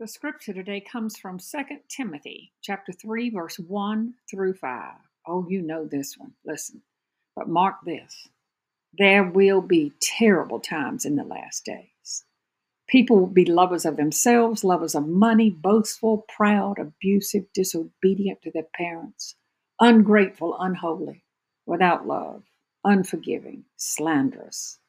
The scripture today comes from 2 Timothy chapter 3 verse 1 through 5. Oh, you know this one. Listen. But mark this. There will be terrible times in the last days. People will be lovers of themselves, lovers of money, boastful, proud, abusive, disobedient to their parents, ungrateful, unholy, without love, unforgiving, slanderous,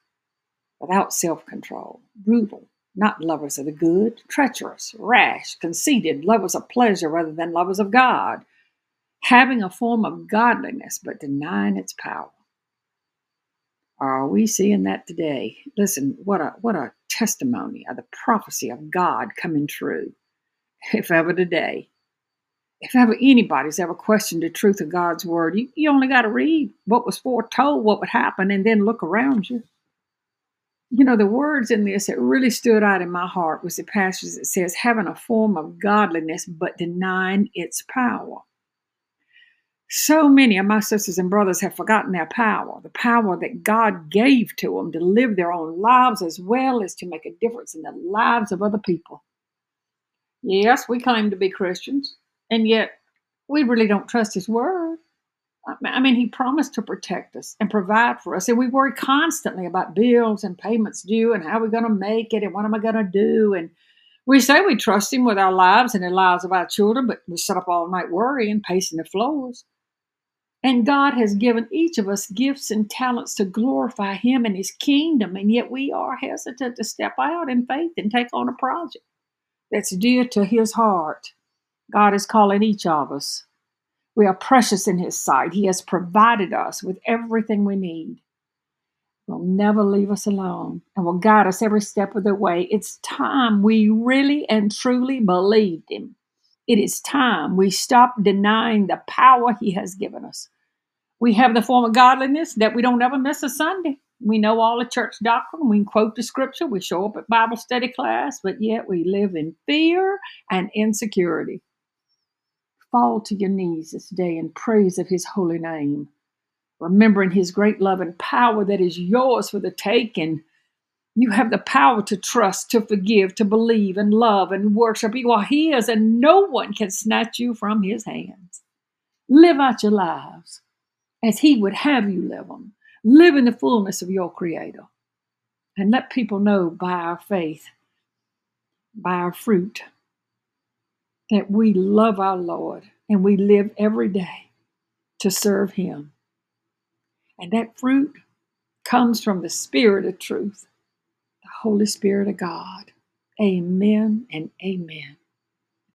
without self control, brutal, not lovers of the good, treacherous, rash, conceited, lovers of pleasure rather than lovers of God, having a form of godliness but denying its power. Are we seeing that today? Listen, what a what a testimony of the prophecy of God coming true. If ever today, if ever anybody's ever questioned the truth of God's word, you, you only got to read what was foretold, what would happen, and then look around you you know, the words in this that really stood out in my heart was the passage that says, having a form of godliness but denying its power. So many of my sisters and brothers have forgotten their power, the power that God gave to them to live their own lives as well as to make a difference in the lives of other people. Yes, we claim to be Christians, and yet we really don't trust His Word. I mean, he promised to protect us and provide for us. And we worry constantly about bills and payments due and how we're going to make it and what am I going to do. And we say we trust him with our lives and the lives of our children, but we sit up all night worrying, pacing the floors. And God has given each of us gifts and talents to glorify him and his kingdom. And yet we are hesitant to step out in faith and take on a project that's dear to his heart. God is calling each of us we are precious in His sight. He has provided us with everything we need. Will never leave us alone and will guide us every step of the way. It's time we really and truly believed Him. It is time we stop denying the power He has given us. We have the form of godliness that we don't ever miss a Sunday. We know all the church doctrine. We quote the scripture. We show up at Bible study class, but yet we live in fear and insecurity fall to your knees this day in praise of his holy name, remembering his great love and power that is yours for the taking. You have the power to trust, to forgive, to believe, and love and worship. You are his, and no one can snatch you from his hands. Live out your lives as he would have you live them. Live in the fullness of your Creator. And let people know by our faith, by our fruit, that we love our Lord and we live every day to serve Him. And that fruit comes from the Spirit of truth, the Holy Spirit of God. Amen and amen.